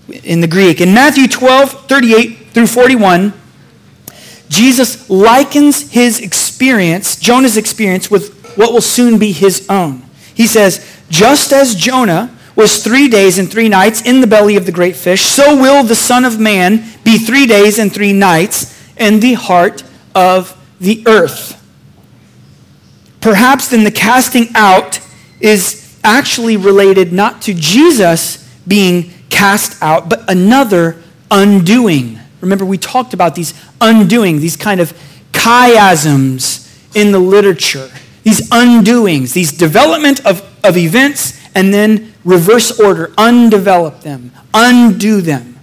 in the Greek. In Matthew 12, 38 through 41, Jesus likens his experience, Jonah's experience, with what will soon be his own. He says, Just as Jonah was three days and three nights in the belly of the great fish, so will the Son of Man be three days and three nights in the heart of the earth. Perhaps then the casting out is actually related not to Jesus being cast out, but another undoing. Remember, we talked about these undoing, these kind of chiasms in the literature, these undoings, these development of, of events, and then reverse order, undevelop them, undo them.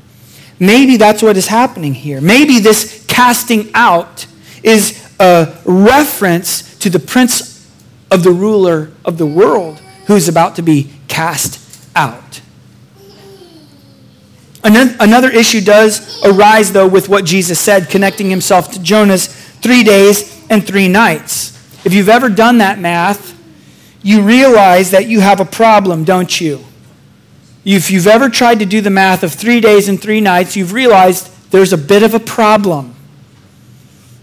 Maybe that's what is happening here. Maybe this casting out is a reference to the prince of the ruler of the world who's about to be cast out. Another issue does arise, though, with what Jesus said, connecting himself to Jonah's three days and three nights. If you've ever done that math, you realize that you have a problem, don't you? If you've ever tried to do the math of three days and three nights, you've realized there's a bit of a problem.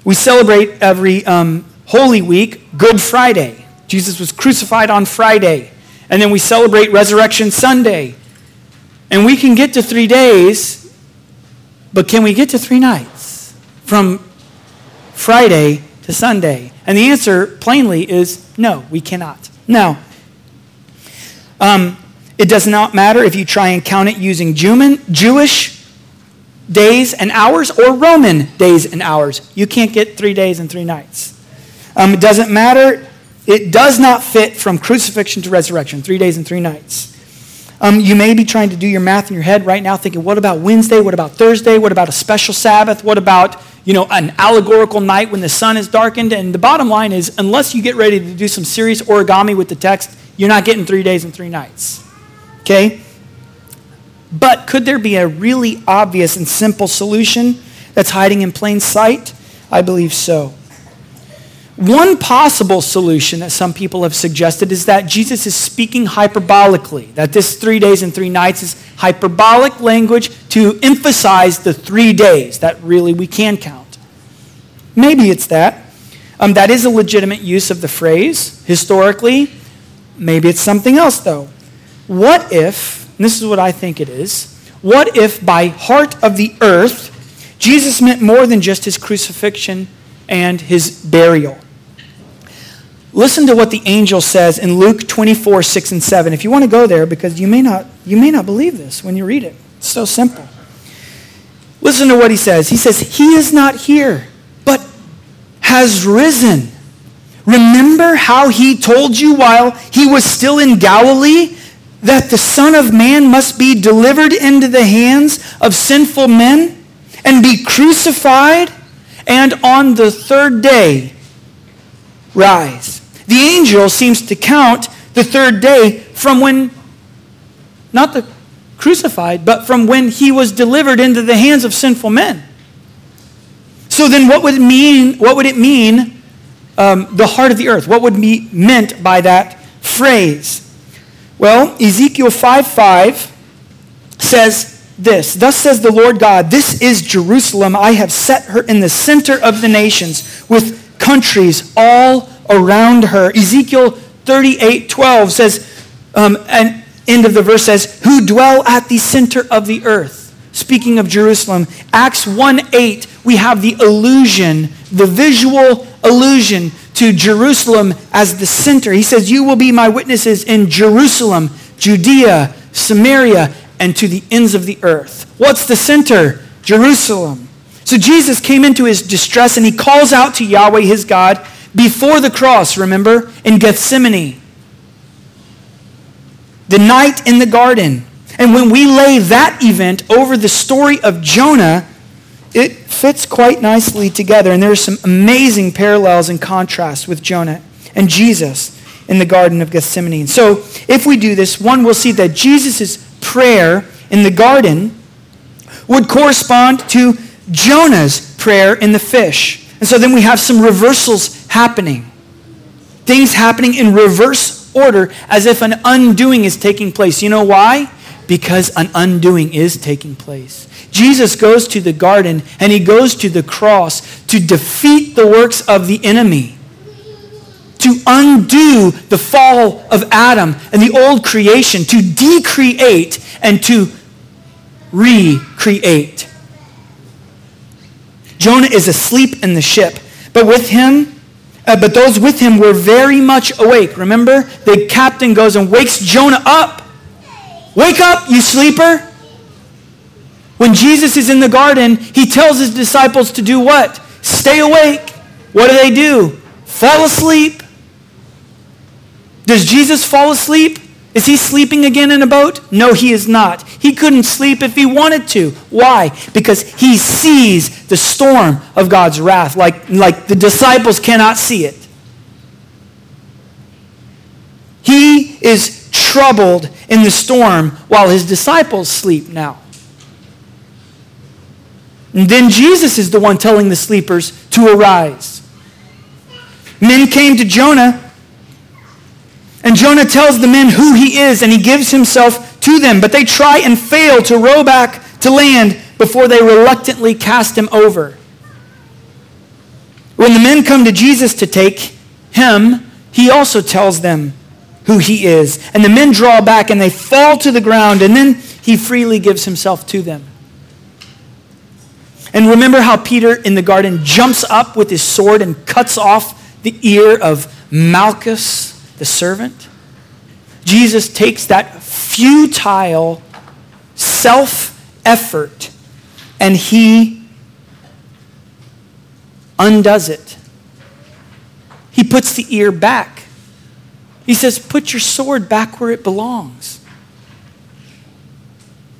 We celebrate every um, Holy Week Good Friday. Jesus was crucified on Friday. And then we celebrate Resurrection Sunday. And we can get to three days, but can we get to three nights? From Friday to Sunday? And the answer plainly is no, we cannot. Now, um, it does not matter if you try and count it using Jewish days and hours or Roman days and hours. You can't get three days and three nights. Um, it doesn't matter. It does not fit from crucifixion to resurrection, three days and three nights. Um, you may be trying to do your math in your head right now, thinking, what about Wednesday? What about Thursday? What about a special Sabbath? What about, you know, an allegorical night when the sun is darkened? And the bottom line is, unless you get ready to do some serious origami with the text, you're not getting three days and three nights. Okay? But could there be a really obvious and simple solution that's hiding in plain sight? I believe so. One possible solution that some people have suggested is that Jesus is speaking hyperbolically, that this three days and three nights is hyperbolic language to emphasize the three days that really we can count. Maybe it's that. Um, that is a legitimate use of the phrase historically. Maybe it's something else, though. What if, this is what I think it is, what if by heart of the earth, Jesus meant more than just his crucifixion and his burial? Listen to what the angel says in Luke 24, 6 and 7. If you want to go there, because you may not, you may not believe this when you read it. It's so simple. Listen to what he says. He says, He is not here, but has risen. Remember how he told you while he was still in Galilee that the Son of Man must be delivered into the hands of sinful men and be crucified, and on the third day rise. The angel seems to count the third day from when, not the crucified, but from when he was delivered into the hands of sinful men. So then, what would it mean? What would it mean? Um, the heart of the earth. What would be meant by that phrase? Well, Ezekiel 5 5 says this Thus says the Lord God, This is Jerusalem. I have set her in the center of the nations with countries all around her. Ezekiel 38 12 says, um, and end of the verse says, who dwell at the center of the earth. Speaking of Jerusalem, Acts 1 8, we have the illusion, the visual illusion to Jerusalem as the center. He says, You will be my witnesses in Jerusalem, Judea, Samaria, and to the ends of the earth. What's the center? Jerusalem. So Jesus came into his distress and he calls out to Yahweh, his God, before the cross, remember, in Gethsemane. The night in the garden. And when we lay that event over the story of Jonah, it fits quite nicely together. And there are some amazing parallels and contrasts with Jonah and Jesus in the Garden of Gethsemane. So if we do this, one will see that Jesus' prayer in the garden would correspond to Jonah's prayer in the fish. And so then we have some reversals happening. Things happening in reverse order as if an undoing is taking place. You know why? Because an undoing is taking place. Jesus goes to the garden and he goes to the cross to defeat the works of the enemy, to undo the fall of Adam and the old creation, to decreate and to recreate. Jonah is asleep in the ship, but with him, uh, but those with him were very much awake. Remember, the captain goes and wakes Jonah up. Wake up, you sleeper. When Jesus is in the garden, he tells his disciples to do what? Stay awake. What do they do? Fall asleep. Does Jesus fall asleep? Is he sleeping again in a boat? No, he is not. He couldn't sleep if he wanted to. Why? Because he sees the storm of God's wrath like, like the disciples cannot see it. He is troubled in the storm while his disciples sleep now. And then Jesus is the one telling the sleepers to arise. Men came to Jonah and Jonah tells the men who he is, and he gives himself to them. But they try and fail to row back to land before they reluctantly cast him over. When the men come to Jesus to take him, he also tells them who he is. And the men draw back and they fall to the ground, and then he freely gives himself to them. And remember how Peter in the garden jumps up with his sword and cuts off the ear of Malchus, the servant? Jesus takes that futile self effort and he undoes it. He puts the ear back. He says, Put your sword back where it belongs.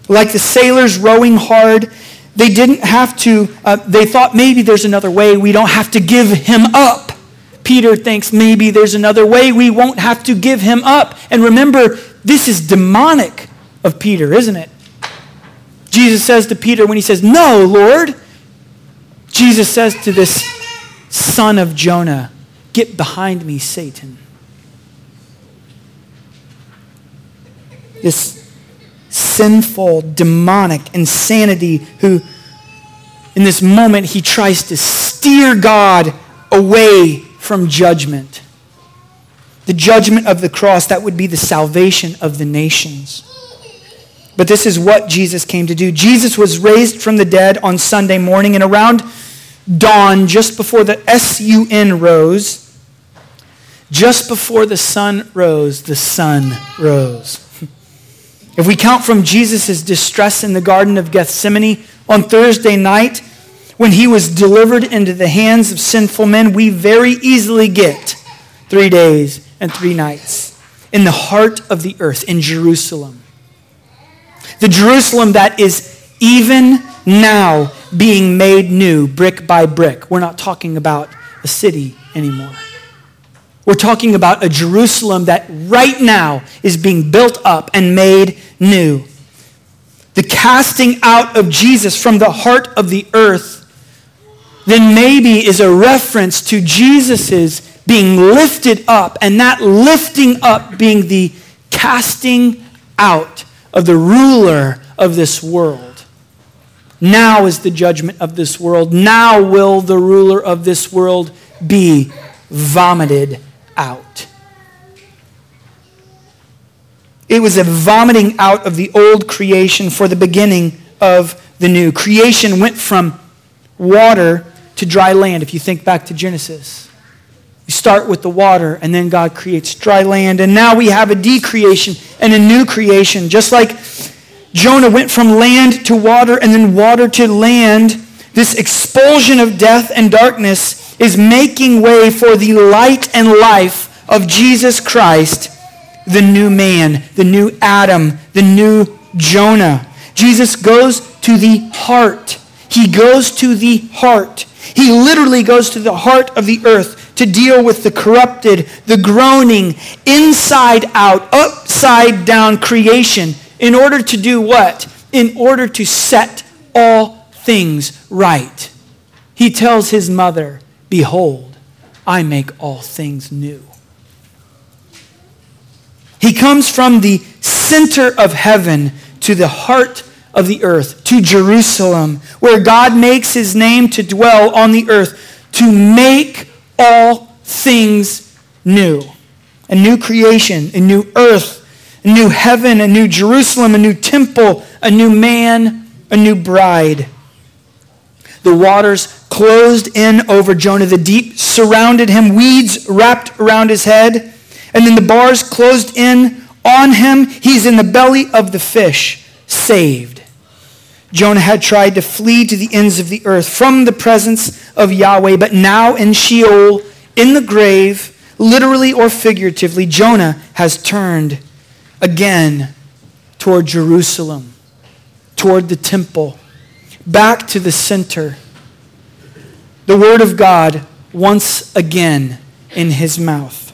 Like the sailors rowing hard, they didn't have to, uh, they thought maybe there's another way. We don't have to give him up. Peter thinks maybe there's another way. We won't have to give him up. And remember, this is demonic of Peter, isn't it? Jesus says to Peter when he says, No, Lord, Jesus says to this son of Jonah, Get behind me, Satan. This sinful, demonic insanity who, in this moment, he tries to steer God away from judgment. The judgment of the cross, that would be the salvation of the nations. But this is what Jesus came to do. Jesus was raised from the dead on Sunday morning, and around dawn, just before the sun rose, just before the sun rose, the sun rose. If we count from Jesus' distress in the Garden of Gethsemane on Thursday night, when he was delivered into the hands of sinful men, we very easily get three days and three nights in the heart of the earth, in Jerusalem. The Jerusalem that is even now being made new brick by brick. We're not talking about a city anymore. We're talking about a Jerusalem that right now is being built up and made new. The casting out of Jesus from the heart of the earth then maybe is a reference to Jesus's being lifted up, and that lifting up being the casting out of the ruler of this world. Now is the judgment of this world. Now will the ruler of this world be vomited out. It was a vomiting out of the old creation for the beginning of the new. Creation went from water to dry land, if you think back to Genesis. You start with the water, and then God creates dry land. And now we have a decreation and a new creation. Just like Jonah went from land to water and then water to land, this expulsion of death and darkness is making way for the light and life of Jesus Christ, the new man, the new Adam, the new Jonah. Jesus goes to the heart. He goes to the heart. He literally goes to the heart of the earth to deal with the corrupted, the groaning, inside out, upside down creation in order to do what? In order to set all things right. He tells his mother, Behold, I make all things new. He comes from the center of heaven to the heart of the earth, to Jerusalem, where God makes his name to dwell on the earth, to make all things new. A new creation, a new earth, a new heaven, a new Jerusalem, a new temple, a new man, a new bride. The waters closed in over Jonah. The deep surrounded him, weeds wrapped around his head. And then the bars closed in on him. He's in the belly of the fish, saved. Jonah had tried to flee to the ends of the earth from the presence of Yahweh, but now in Sheol, in the grave, literally or figuratively, Jonah has turned again toward Jerusalem, toward the temple, back to the center. The Word of God once again in his mouth.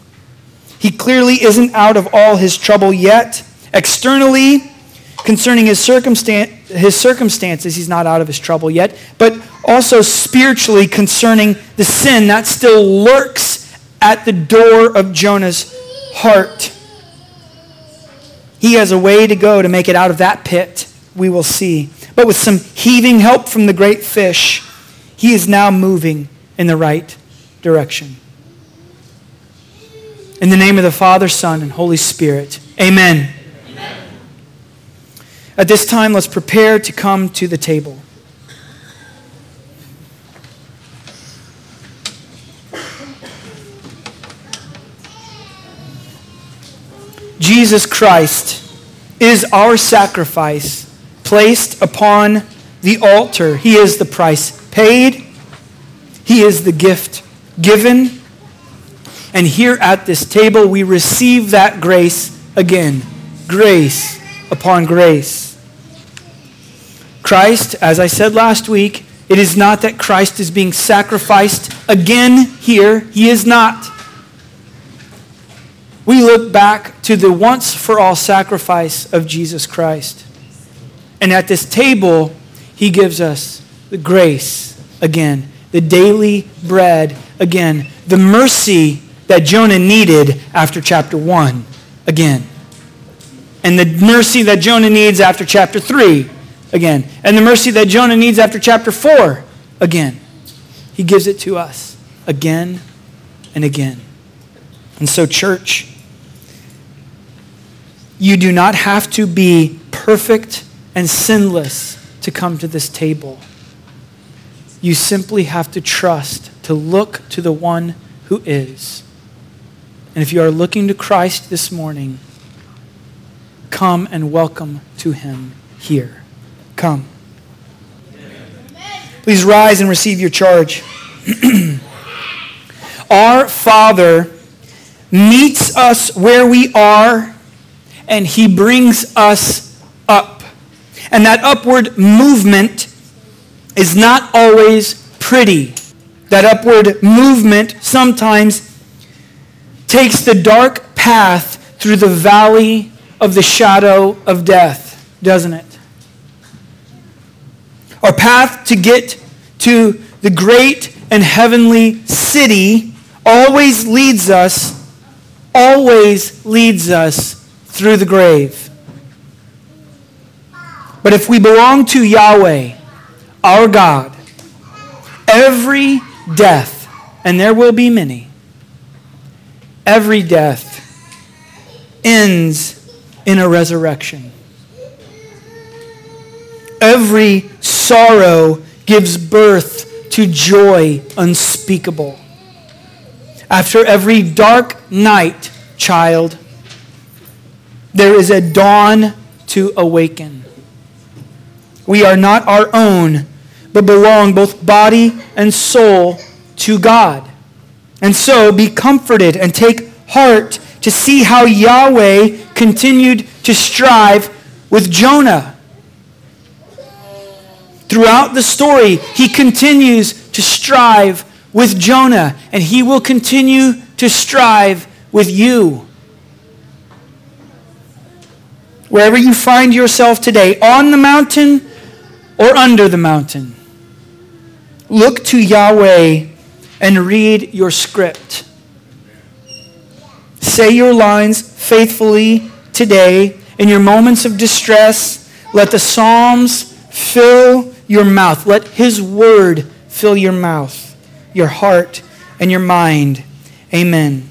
He clearly isn't out of all his trouble yet. Externally, concerning his, circumstan- his circumstances, he's not out of his trouble yet, but also spiritually concerning the sin that still lurks at the door of Jonah's heart. He has a way to go to make it out of that pit, we will see. But with some heaving help from the great fish, he is now moving in the right direction. In the name of the Father, Son, and Holy Spirit, amen. At this time, let's prepare to come to the table. Jesus Christ is our sacrifice placed upon the altar. He is the price paid, He is the gift given. And here at this table, we receive that grace again grace upon grace. Christ, as I said last week, it is not that Christ is being sacrificed again here. He is not. We look back to the once for all sacrifice of Jesus Christ. And at this table, he gives us the grace again, the daily bread again, the mercy that Jonah needed after chapter 1 again, and the mercy that Jonah needs after chapter 3 again, and the mercy that Jonah needs after chapter 4 again. He gives it to us again and again. And so, church, you do not have to be perfect and sinless to come to this table. You simply have to trust, to look to the one who is. And if you are looking to Christ this morning, come and welcome to him here. Come. Please rise and receive your charge. Our Father meets us where we are, and he brings us up. And that upward movement is not always pretty. That upward movement sometimes takes the dark path through the valley of the shadow of death, doesn't it? Our path to get to the great and heavenly city always leads us, always leads us through the grave. But if we belong to Yahweh, our God, every death, and there will be many, every death ends in a resurrection. Every sorrow gives birth to joy unspeakable. After every dark night, child, there is a dawn to awaken. We are not our own, but belong both body and soul to God. And so be comforted and take heart to see how Yahweh continued to strive with Jonah. Throughout the story, he continues to strive with Jonah, and he will continue to strive with you. Wherever you find yourself today, on the mountain or under the mountain. Look to Yahweh and read your script. Say your lines faithfully today in your moments of distress. Let the Psalms fill your mouth. Let His word fill your mouth, your heart, and your mind. Amen.